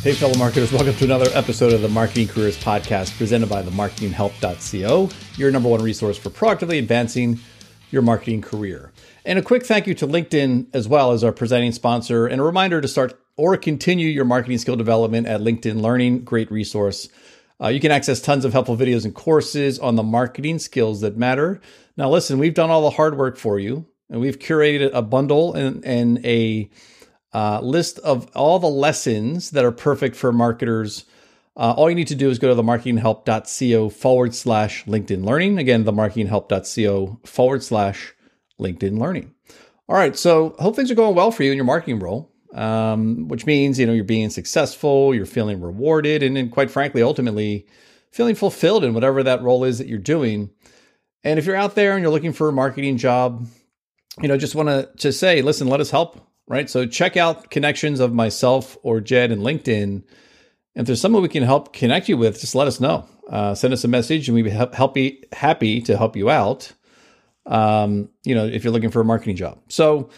Hey, fellow marketers, welcome to another episode of the Marketing Careers Podcast presented by the marketinghelp.co, your number one resource for proactively advancing your marketing career. And a quick thank you to LinkedIn as well as our presenting sponsor, and a reminder to start or continue your marketing skill development at LinkedIn Learning. Great resource. Uh, you can access tons of helpful videos and courses on the marketing skills that matter. Now, listen, we've done all the hard work for you, and we've curated a bundle and, and a uh, list of all the lessons that are perfect for marketers. Uh, all you need to do is go to the marketinghelp.co forward slash LinkedIn learning. Again, the marketinghelp.co forward slash LinkedIn learning. All right. So hope things are going well for you in your marketing role, um, which means, you know, you're being successful, you're feeling rewarded, and then quite frankly, ultimately feeling fulfilled in whatever that role is that you're doing. And if you're out there and you're looking for a marketing job, you know, just want to to say, listen, let us help right? So check out connections of myself or Jed and LinkedIn. If there's someone we can help connect you with, just let us know. Uh, send us a message, and we'd be happy happy to help you out. Um, you know, if you're looking for a marketing job. So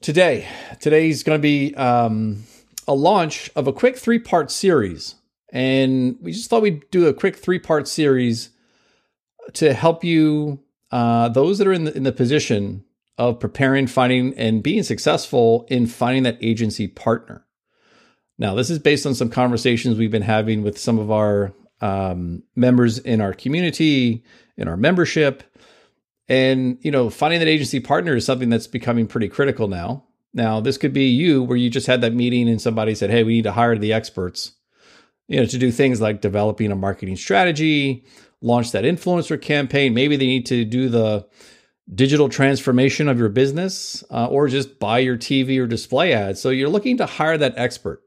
today, today's going to be um, a launch of a quick three part series, and we just thought we'd do a quick three part series to help you, uh, those that are in the, in the position of preparing, finding, and being successful in finding that agency partner. Now, this is based on some conversations we've been having with some of our um, members in our community, in our membership. And, you know, finding that agency partner is something that's becoming pretty critical now. Now, this could be you where you just had that meeting and somebody said, hey, we need to hire the experts, you know, to do things like developing a marketing strategy, launch that influencer campaign. Maybe they need to do the, digital transformation of your business uh, or just buy your TV or display ads. So you're looking to hire that expert.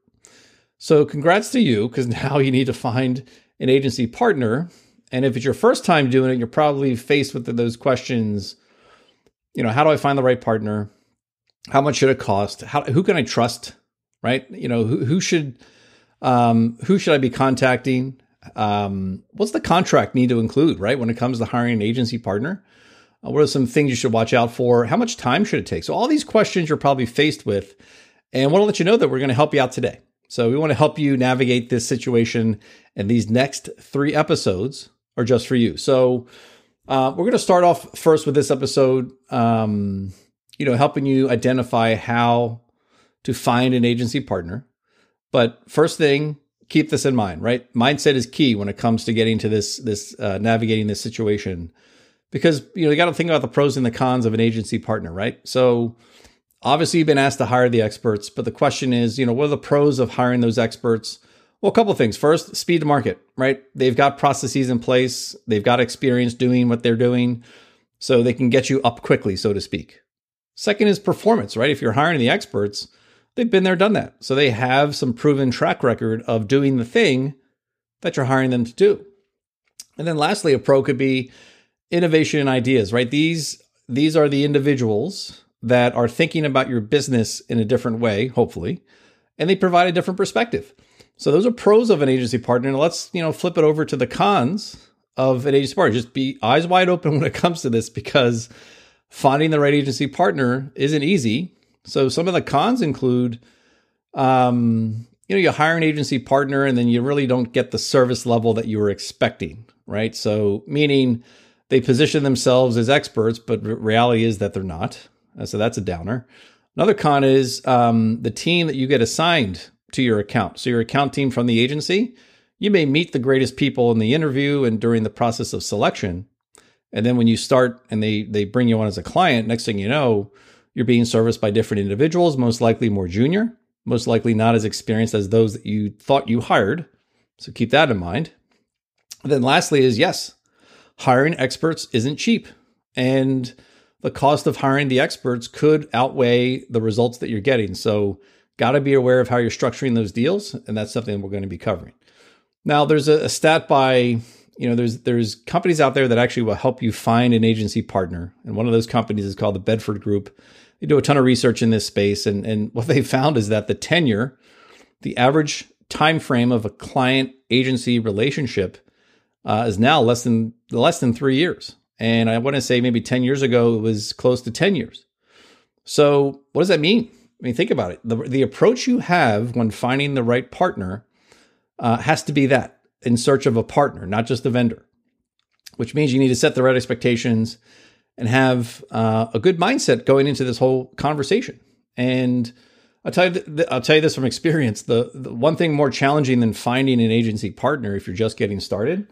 So congrats to you because now you need to find an agency partner. And if it's your first time doing it, you're probably faced with those questions. You know, how do I find the right partner? How much should it cost? How, who can I trust? Right? You know, who, who should um, who should I be contacting? Um, what's the contract need to include? Right when it comes to hiring an agency partner, uh, what are some things you should watch out for? How much time should it take? So, all these questions you're probably faced with. And I want to let you know that we're going to help you out today. So, we want to help you navigate this situation. And these next three episodes are just for you. So, uh, we're going to start off first with this episode, um, you know, helping you identify how to find an agency partner. But first thing, keep this in mind, right? Mindset is key when it comes to getting to this, this uh, navigating this situation because you know you got to think about the pros and the cons of an agency partner, right? So obviously you've been asked to hire the experts, but the question is, you know, what are the pros of hiring those experts? Well, a couple of things. First, speed to market, right? They've got processes in place, they've got experience doing what they're doing, so they can get you up quickly, so to speak. Second is performance, right? If you're hiring the experts, they've been there, done that. So they have some proven track record of doing the thing that you're hiring them to do. And then lastly, a pro could be innovation and ideas, right? These these are the individuals that are thinking about your business in a different way, hopefully, and they provide a different perspective. So those are pros of an agency partner. And let's, you know, flip it over to the cons of an agency partner. Just be eyes wide open when it comes to this because finding the right agency partner isn't easy. So some of the cons include um, you know, you hire an agency partner and then you really don't get the service level that you were expecting, right? So meaning they position themselves as experts, but reality is that they're not. Uh, so that's a downer. Another con is um, the team that you get assigned to your account. So your account team from the agency, you may meet the greatest people in the interview and during the process of selection. And then when you start and they they bring you on as a client, next thing you know, you're being serviced by different individuals, most likely more junior, most likely not as experienced as those that you thought you hired. So keep that in mind. And then lastly is yes, hiring experts isn't cheap. And the cost of hiring the experts could outweigh the results that you're getting. So, got to be aware of how you're structuring those deals. And that's something we're going to be covering. Now, there's a, a stat by you know there's there's companies out there that actually will help you find an agency partner and one of those companies is called the bedford group they do a ton of research in this space and and what they found is that the tenure the average time frame of a client agency relationship uh, is now less than less than three years. And I want to say maybe 10 years ago, it was close to 10 years. So, what does that mean? I mean, think about it. The, the approach you have when finding the right partner uh, has to be that in search of a partner, not just a vendor, which means you need to set the right expectations and have uh, a good mindset going into this whole conversation. And I'll tell you, th- I'll tell you this from experience. The, the one thing more challenging than finding an agency partner if you're just getting started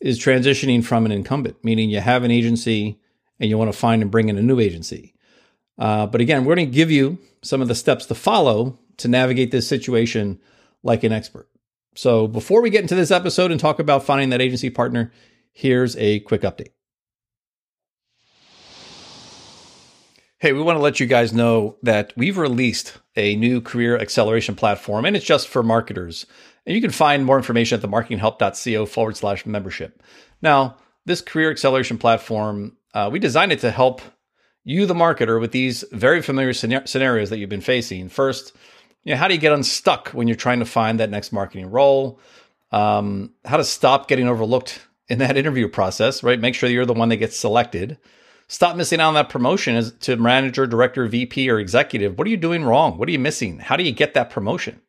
is transitioning from an incumbent, meaning you have an agency and you want to find and bring in a new agency. Uh, but again, we're going to give you some of the steps to follow to navigate this situation like an expert. So before we get into this episode and talk about finding that agency partner, here's a quick update. Hey, we want to let you guys know that we've released a new career acceleration platform, and it's just for marketers. And you can find more information at the marketinghelp.co forward slash membership. Now, this career acceleration platform, uh, we designed it to help you, the marketer, with these very familiar scenarios that you've been facing. First, you know, how do you get unstuck when you're trying to find that next marketing role? Um, how to stop getting overlooked in that interview process, right? Make sure you're the one that gets selected. Stop missing out on that promotion as to manager, director, VP, or executive. What are you doing wrong? What are you missing? How do you get that promotion?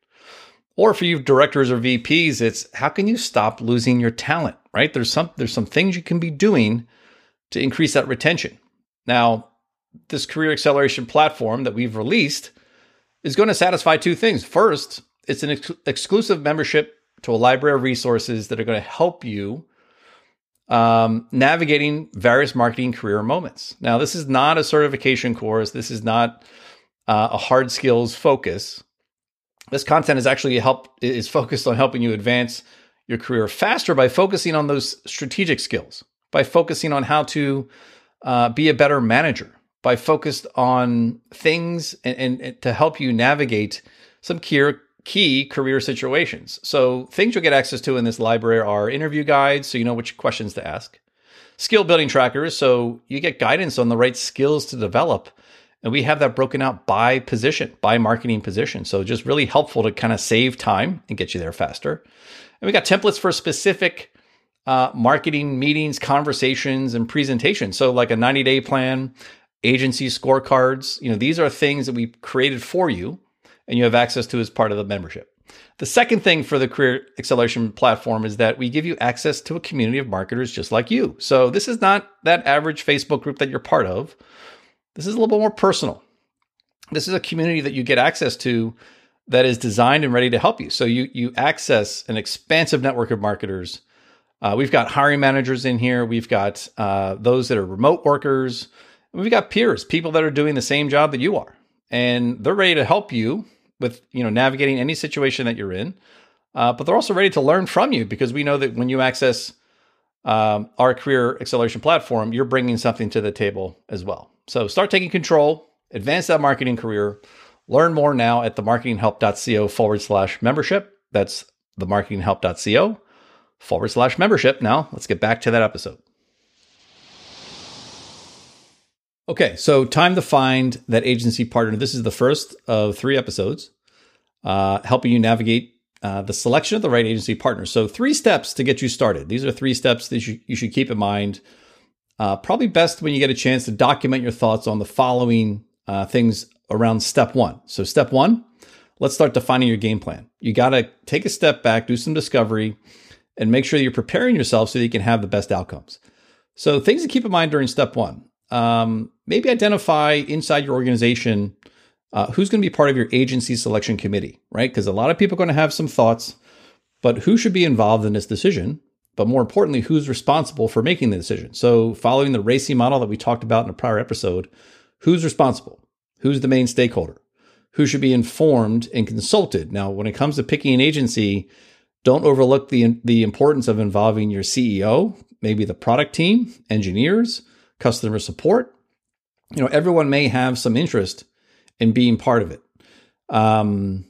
Or for you directors or VPs, it's how can you stop losing your talent, right? There's some there's some things you can be doing to increase that retention. Now, this career acceleration platform that we've released is going to satisfy two things. First, it's an ex- exclusive membership to a library of resources that are going to help you um, navigating various marketing career moments. Now, this is not a certification course. This is not uh, a hard skills focus. This content is actually help is focused on helping you advance your career faster by focusing on those strategic skills, by focusing on how to uh, be a better manager, by focused on things and, and, and to help you navigate some key key career situations. So, things you'll get access to in this library are interview guides, so you know which questions to ask, skill building trackers, so you get guidance on the right skills to develop. And we have that broken out by position, by marketing position. So, just really helpful to kind of save time and get you there faster. And we got templates for specific uh, marketing meetings, conversations, and presentations. So, like a 90 day plan, agency scorecards, you know, these are things that we created for you and you have access to as part of the membership. The second thing for the Career Acceleration platform is that we give you access to a community of marketers just like you. So this is not that average Facebook group that you're part of. This is a little bit more personal. This is a community that you get access to that is designed and ready to help you. So you you access an expansive network of marketers. Uh, we've got hiring managers in here. We've got uh, those that are remote workers. We've got peers, people that are doing the same job that you are, and they're ready to help you with you know navigating any situation that you're in. Uh, but they're also ready to learn from you because we know that when you access um, our career acceleration platform, you're bringing something to the table as well. So start taking control, advance that marketing career. Learn more now at themarketinghelp.co forward slash membership. That's themarketinghelp.co forward slash membership. Now let's get back to that episode. Okay, so time to find that agency partner. This is the first of three episodes uh, helping you navigate uh, the selection of the right agency partner. So, three steps to get you started. These are three steps that you, you should keep in mind. Uh, probably best when you get a chance to document your thoughts on the following uh, things around step one. So, step one, let's start defining your game plan. You got to take a step back, do some discovery, and make sure you're preparing yourself so that you can have the best outcomes. So, things to keep in mind during step one um, maybe identify inside your organization uh, who's going to be part of your agency selection committee, right? Because a lot of people are going to have some thoughts, but who should be involved in this decision? But more importantly, who's responsible for making the decision? So, following the RACI model that we talked about in a prior episode, who's responsible? Who's the main stakeholder? Who should be informed and consulted? Now, when it comes to picking an agency, don't overlook the, the importance of involving your CEO, maybe the product team, engineers, customer support. You know, everyone may have some interest in being part of it. Um,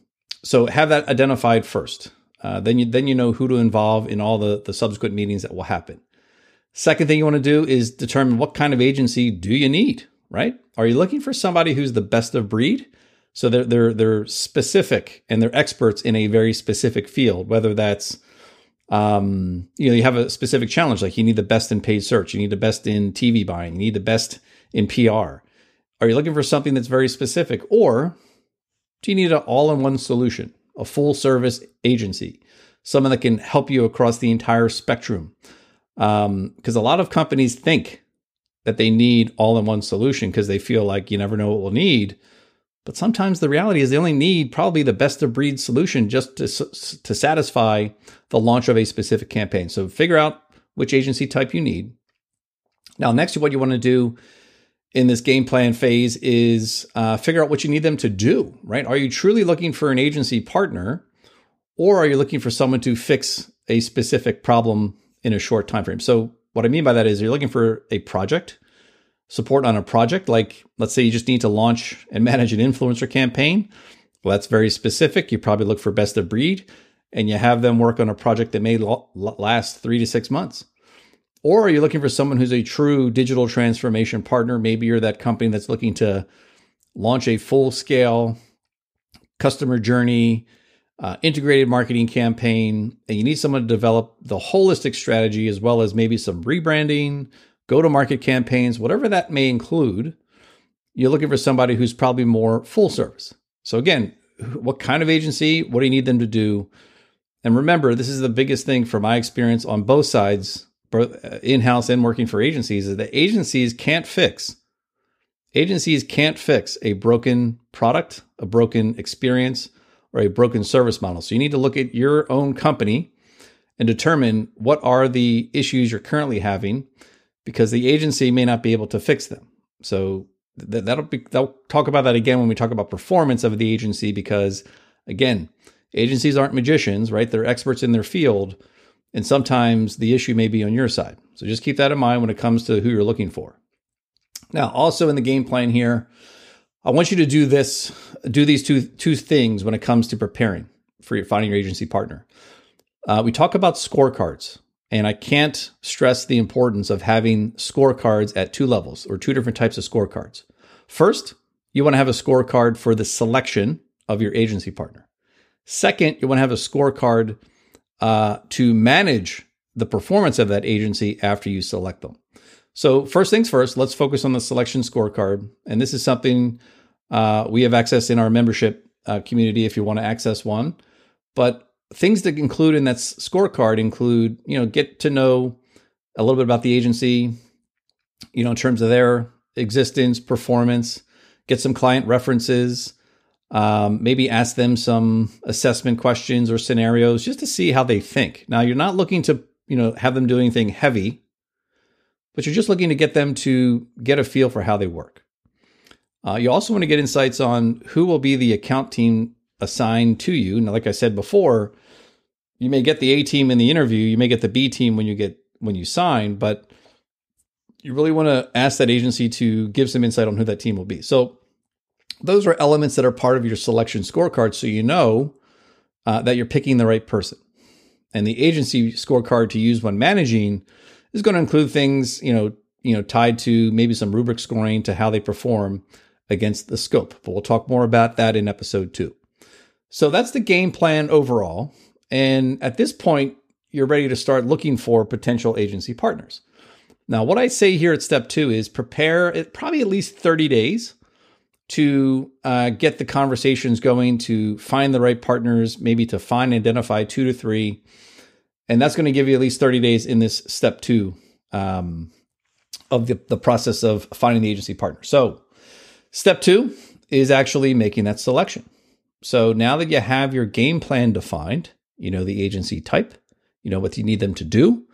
so have that identified first. Uh, then you then you know who to involve in all the the subsequent meetings that will happen. Second thing you want to do is determine what kind of agency do you need. Right? Are you looking for somebody who's the best of breed? So they're they're they're specific and they're experts in a very specific field, whether that's um, you know, you have a specific challenge, like you need the best in paid search, you need the best in TV buying, you need the best in PR. Are you looking for something that's very specific, or Do you need an all in one solution, a full service agency, someone that can help you across the entire spectrum? Because um, a lot of companies think that they need all in one solution because they feel like you never know what we'll need. But sometimes the reality is they only need probably the best of breed solution just to, to satisfy the launch of a specific campaign. So figure out which agency type you need. Now, next, to what you want to do in this game plan phase is uh, figure out what you need them to do, right? Are you truly looking for an agency partner or are you looking for someone to fix a specific problem in a short time frame? So, what I mean by that is you're looking for a project, support on a project. Like, let's say you just need to launch and manage an influencer campaign. Well, that's very specific. You probably look for best of breed and you have them work on a project that may last three to six months. Or are you looking for someone who's a true digital transformation partner? Maybe you're that company that's looking to launch a full scale customer journey, uh, integrated marketing campaign, and you need someone to develop the holistic strategy as well as maybe some rebranding, go to market campaigns, whatever that may include. You're looking for somebody who's probably more full service. So, again, what kind of agency? What do you need them to do? And remember, this is the biggest thing from my experience on both sides both uh, in-house and working for agencies is that agencies can't fix agencies can't fix a broken product, a broken experience, or a broken service model. So you need to look at your own company and determine what are the issues you're currently having because the agency may not be able to fix them. So th- that'll be they'll talk about that again when we talk about performance of the agency because again, agencies aren't magicians, right? They're experts in their field and sometimes the issue may be on your side. So just keep that in mind when it comes to who you're looking for. Now, also in the game plan here, I want you to do this, do these two two things when it comes to preparing for your, finding your agency partner. Uh, we talk about scorecards, and I can't stress the importance of having scorecards at two levels or two different types of scorecards. First, you want to have a scorecard for the selection of your agency partner. Second, you want to have a scorecard uh, to manage the performance of that agency after you select them. So, first things first, let's focus on the selection scorecard. And this is something uh, we have access in our membership uh, community if you want to access one. But things to include in that scorecard include, you know, get to know a little bit about the agency, you know, in terms of their existence, performance, get some client references, um, maybe ask them some assessment questions or scenarios just to see how they think. Now, you're not looking to, you know, have them do anything heavy, but you're just looking to get them to get a feel for how they work. Uh, you also want to get insights on who will be the account team assigned to you. Now, like I said before, you may get the A team in the interview, you may get the B team when you get when you sign, but you really want to ask that agency to give some insight on who that team will be. So those are elements that are part of your selection scorecard so you know uh, that you're picking the right person. And the agency scorecard to use when managing is going to include things, you know, you know, tied to maybe some rubric scoring to how they perform against the scope. But we'll talk more about that in episode two. So that's the game plan overall. And at this point, you're ready to start looking for potential agency partners. Now, what I say here at step two is prepare probably at least 30 days to uh, get the conversations going, to find the right partners, maybe to find and identify two to three. And that's going to give you at least 30 days in this step two um, of the, the process of finding the agency partner. So, step two is actually making that selection. So, now that you have your game plan defined, you know the agency type, you know what you need them to do.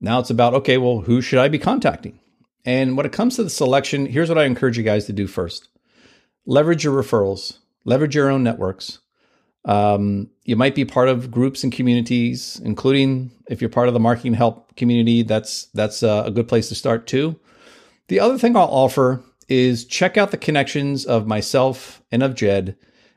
Now it's about, okay, well, who should I be contacting? And when it comes to the selection, here's what I encourage you guys to do first leverage your referrals, leverage your own networks. Um, you might be part of groups and communities, including if you're part of the marketing help community. That's that's a good place to start too. The other thing I'll offer is check out the connections of myself and of Jed,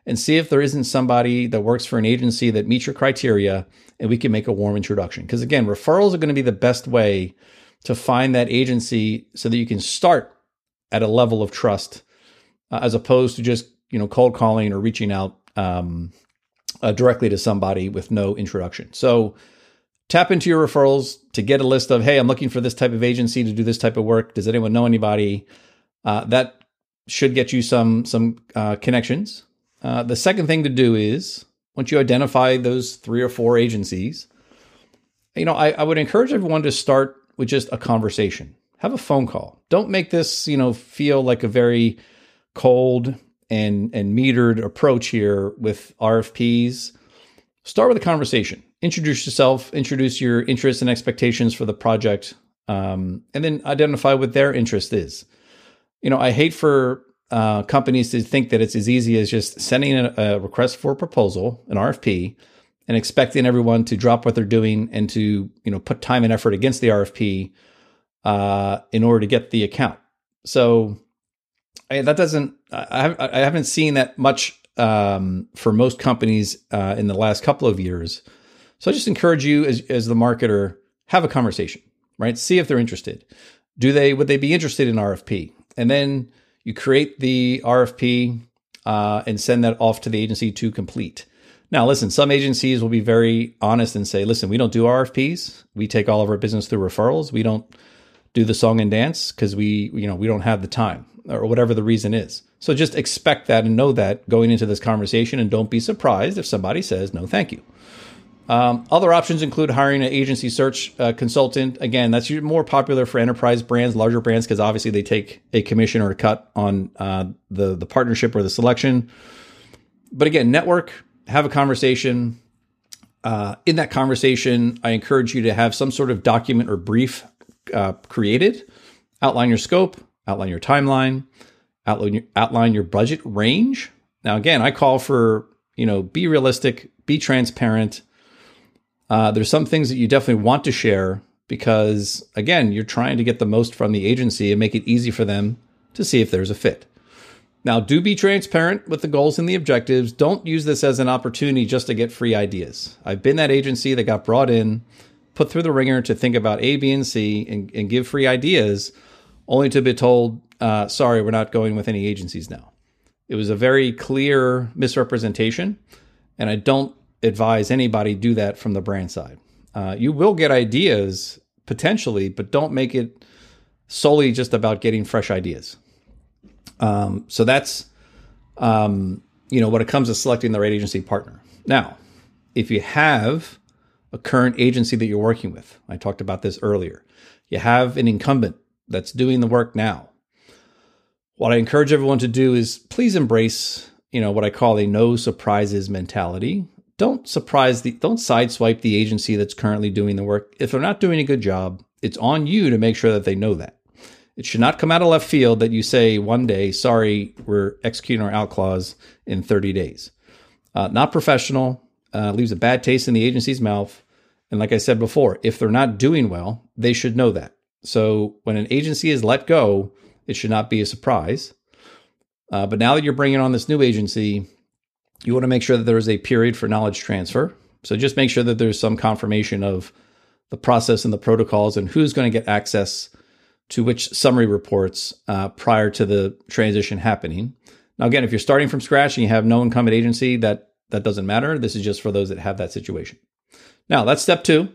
and see if there isn't somebody that works for an agency that meets your criteria, and we can make a warm introduction. Because again, referrals are going to be the best way to find that agency so that you can start at a level of trust uh, as opposed to just you know cold calling or reaching out um, uh, directly to somebody with no introduction. So tap into your referrals to get a list of hey, I'm looking for this type of agency to do this type of work. Does anyone know anybody? Uh, that should get you some some uh, connections. Uh, the second thing to do is once you identify those three or four agencies, you know, I, I would encourage everyone to start with just a conversation. Have a phone call. Don't make this, you know, feel like a very cold and and metered approach here with RFPs. Start with a conversation. Introduce yourself. Introduce your interests and expectations for the project, um, and then identify what their interest is. You know, I hate for uh, companies to think that it's as easy as just sending a, a request for a proposal, an RFP, and expecting everyone to drop what they're doing and to you know put time and effort against the RFP uh, in order to get the account. So I, that doesn't I, I haven't seen that much um, for most companies uh, in the last couple of years. So I just encourage you as as the marketer have a conversation, right? See if they're interested. Do they would they be interested in RFP? And then you create the RFP uh, and send that off to the agency to complete. Now, listen, some agencies will be very honest and say, listen, we don't do RFPs. We take all of our business through referrals. We don't do the song and dance because we, you know, we don't have the time or whatever the reason is. So just expect that and know that going into this conversation and don't be surprised if somebody says, no, thank you. Um, other options include hiring an agency search uh, consultant. Again, that's more popular for enterprise brands, larger brands, because obviously they take a commission or a cut on uh, the the partnership or the selection. But again, network, have a conversation. Uh, in that conversation, I encourage you to have some sort of document or brief uh, created. Outline your scope, outline your timeline, outline your, outline your budget range. Now, again, I call for you know be realistic, be transparent uh, there's some things that you definitely want to share because, again, you're trying to get the most from the agency and make it easy for them to see if there's a fit. Now, do be transparent with the goals and the objectives. Don't use this as an opportunity just to get free ideas. I've been that agency that got brought in, put through the ringer to think about A, B, and C and, and give free ideas, only to be told, uh, sorry, we're not going with any agencies now. It was a very clear misrepresentation. And I don't advise anybody do that from the brand side. Uh, you will get ideas potentially, but don't make it solely just about getting fresh ideas. Um, so that's um, you know when it comes to selecting the right agency partner. Now, if you have a current agency that you're working with, I talked about this earlier. You have an incumbent that's doing the work now. What I encourage everyone to do is please embrace, you know, what I call a no surprises mentality don't surprise the don't sideswipe the agency that's currently doing the work. If they're not doing a good job, it's on you to make sure that they know that. It should not come out of left field that you say one day, sorry, we're executing our out clause in 30 days. Uh, not professional, uh, leaves a bad taste in the agency's mouth. And like I said before, if they're not doing well, they should know that. So when an agency is let go, it should not be a surprise. Uh, but now that you're bringing on this new agency, you want to make sure that there is a period for knowledge transfer. So just make sure that there's some confirmation of the process and the protocols and who's going to get access to which summary reports uh, prior to the transition happening. Now, again, if you're starting from scratch and you have no incumbent agency, that that doesn't matter. This is just for those that have that situation. Now, that's step two.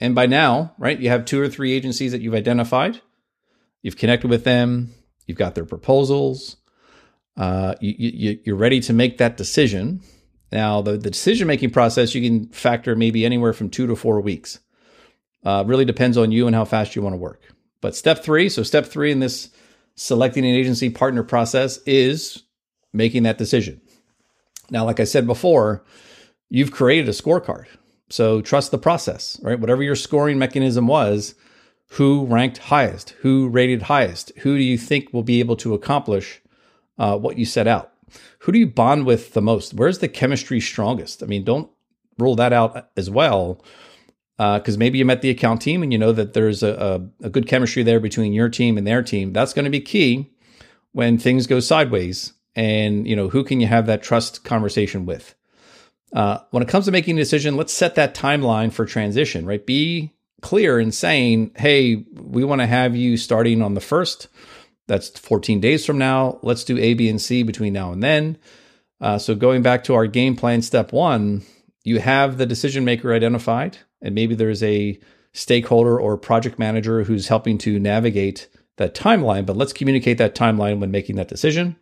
And by now, right, you have two or three agencies that you've identified. You've connected with them. You've got their proposals uh, you, you, you're ready to make that decision. Now, the, the decision making process, you can factor maybe anywhere from two to four weeks. Uh, really depends on you and how fast you want to work. But step three, so step three in this selecting an agency partner process is making that decision. Now, like I said before, you've created a scorecard. So trust the process, right? Whatever your scoring mechanism was, who ranked highest, who rated highest, who do you think will be able to accomplish uh, what you set out. Who do you bond with the most? Where's the chemistry strongest? I mean, don't rule that out as well, because uh, maybe you met the account team and you know that there's a, a, a good chemistry there between your team and their team. That's going to be key when things go sideways. And you know, who can you have that trust conversation with? Uh, when it comes to making a decision, let's set that timeline for transition. Right, be clear in saying, "Hey, we want to have you starting on the first that's 14 days from now. Let's do A, B, and C between now and then. Uh, so going back to our game plan, step one, you have the decision maker identified, and maybe there's a stakeholder or project manager who's helping to navigate that timeline. But let's communicate that timeline when making that decision.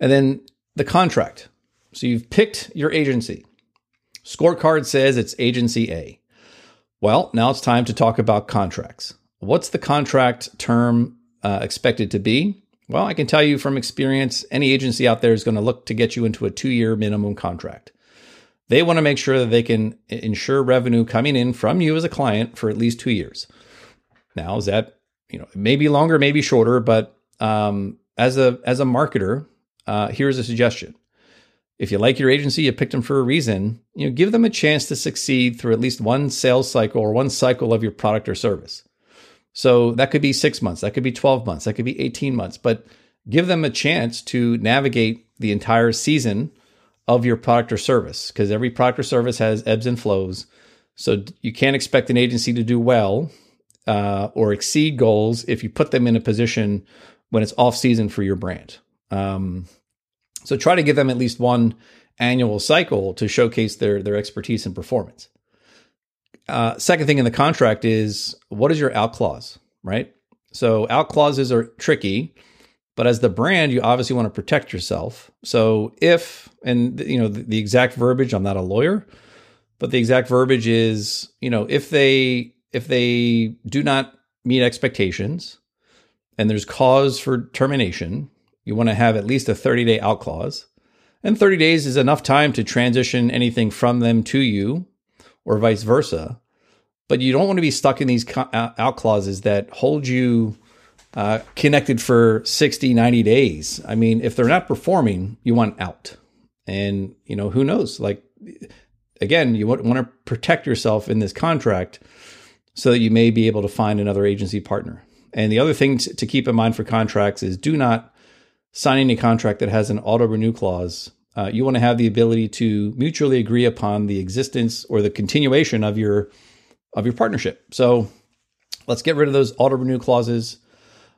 And then the contract. So you've picked your agency. Scorecard says it's agency A. Well, now it's time to talk about contracts. What's the contract term uh, expected to be? Well, I can tell you from experience, any agency out there is going to look to get you into a two year minimum contract. They want to make sure that they can ensure revenue coming in from you as a client for at least two years. Now, is that, you know, maybe longer, maybe shorter, but um, as a as a marketer, uh, here's a suggestion. If you like your agency, you picked them for a reason, you know, give them a chance to succeed through at least one sales cycle or one cycle of your product or service. So that could be six months, that could be 12 months, that could be 18 months, but give them a chance to navigate the entire season of your product or service because every product or service has ebbs and flows. So you can't expect an agency to do well uh, or exceed goals if you put them in a position when it's off season for your brand. Um, so try to give them at least one annual cycle to showcase their their expertise and performance. Uh, second thing in the contract is what is your out clause, right? So out clauses are tricky, but as the brand, you obviously want to protect yourself. So if and you know the, the exact verbiage, I'm not a lawyer, but the exact verbiage is you know if they if they do not meet expectations and there's cause for termination, you want to have at least a 30 day out clause. And 30 days is enough time to transition anything from them to you or vice versa. But you don't want to be stuck in these out clauses that hold you uh, connected for 60, 90 days. I mean, if they're not performing, you want out. And, you know, who knows? Like, again, you want, want to protect yourself in this contract so that you may be able to find another agency partner. And the other thing to keep in mind for contracts is do not sign any contract that has an auto renew clause. Uh, you want to have the ability to mutually agree upon the existence or the continuation of your of your partnership. So let's get rid of those auto renew clauses.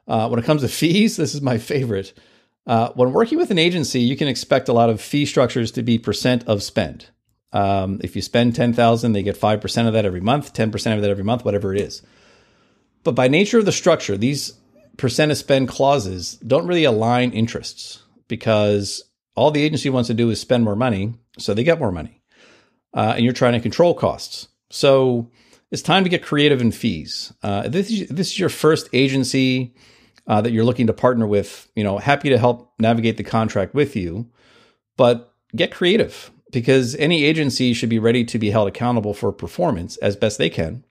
Uh, when it comes to fees, this is my favorite. Uh, when working with an agency, you can expect a lot of fee structures to be percent of spend. Um, if you spend ten thousand, they get five percent of that every month, ten percent of that every month, whatever it is. But by nature of the structure, these percent of spend clauses don't really align interests because all the agency wants to do is spend more money, so they get more money. Uh, and you're trying to control costs. So it's time to get creative in fees. Uh, this, is, this is your first agency uh, that you're looking to partner with. You know, happy to help navigate the contract with you, but get creative because any agency should be ready to be held accountable for performance as best they can.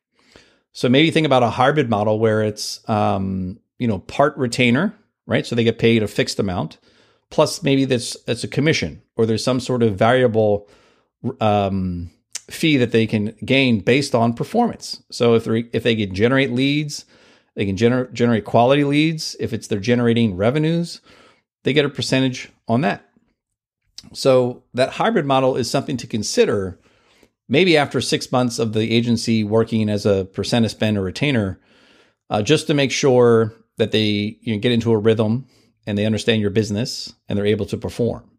So maybe think about a hybrid model where it's um, you know part retainer, right? So they get paid a fixed amount, plus maybe that's that's a commission or there's some sort of variable um, fee that they can gain based on performance. So if they if they can generate leads, they can gener- generate quality leads. If it's they're generating revenues, they get a percentage on that. So that hybrid model is something to consider maybe after six months of the agency working as a percent of spend or retainer, uh, just to make sure that they you know, get into a rhythm and they understand your business and they're able to perform.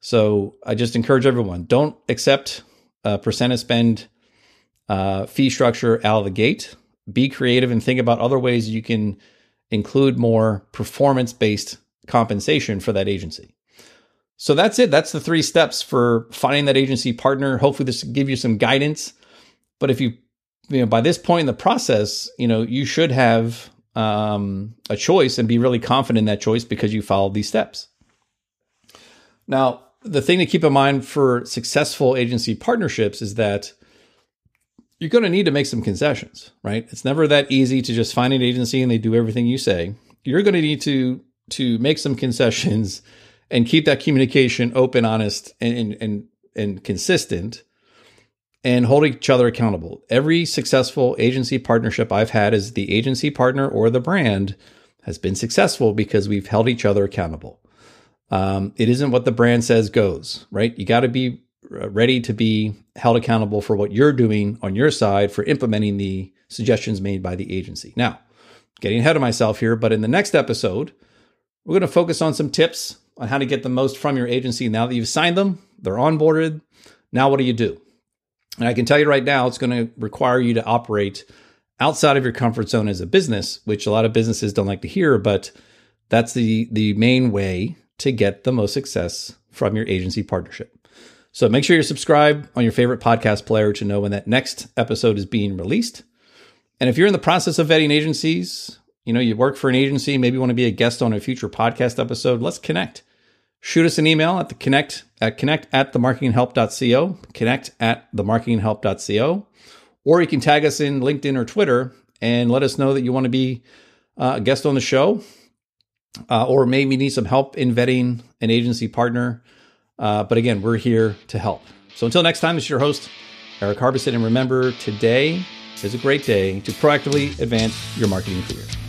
So I just encourage everyone don't accept a percent of spend uh, fee structure out of the gate. Be creative and think about other ways you can include more performance based compensation for that agency. So that's it. That's the three steps for finding that agency partner. Hopefully, this will give you some guidance. But if you, you know, by this point in the process, you know, you should have um, a choice and be really confident in that choice because you followed these steps. Now, the thing to keep in mind for successful agency partnerships is that you're going to need to make some concessions, right? It's never that easy to just find an agency and they do everything you say. You're going to need to to make some concessions and keep that communication open, honest, and and and consistent, and hold each other accountable. Every successful agency partnership I've had as the agency partner or the brand has been successful because we've held each other accountable. Um, it isn't what the brand says goes, right? You got to be uh, ready to be held accountable for what you're doing on your side for implementing the suggestions made by the agency. Now, getting ahead of myself here, but in the next episode, we're going to focus on some tips on how to get the most from your agency now that you've signed them, they're onboarded. Now, what do you do? And I can tell you right now, it's going to require you to operate outside of your comfort zone as a business, which a lot of businesses don't like to hear, but that's the the main way to get the most success from your agency partnership. So make sure you're subscribed on your favorite podcast player to know when that next episode is being released. And if you're in the process of vetting agencies, you know, you work for an agency, maybe you want to be a guest on a future podcast episode, let's connect. Shoot us an email at the connect at connect at themarketinghelp.co, connect at themarketinghelp.co, or you can tag us in LinkedIn or Twitter and let us know that you want to be uh, a guest on the show, uh, or maybe need some help in vetting an agency partner. Uh, but again, we're here to help. So until next time, this is your host, Eric Harbison. And remember, today is a great day to proactively advance your marketing career.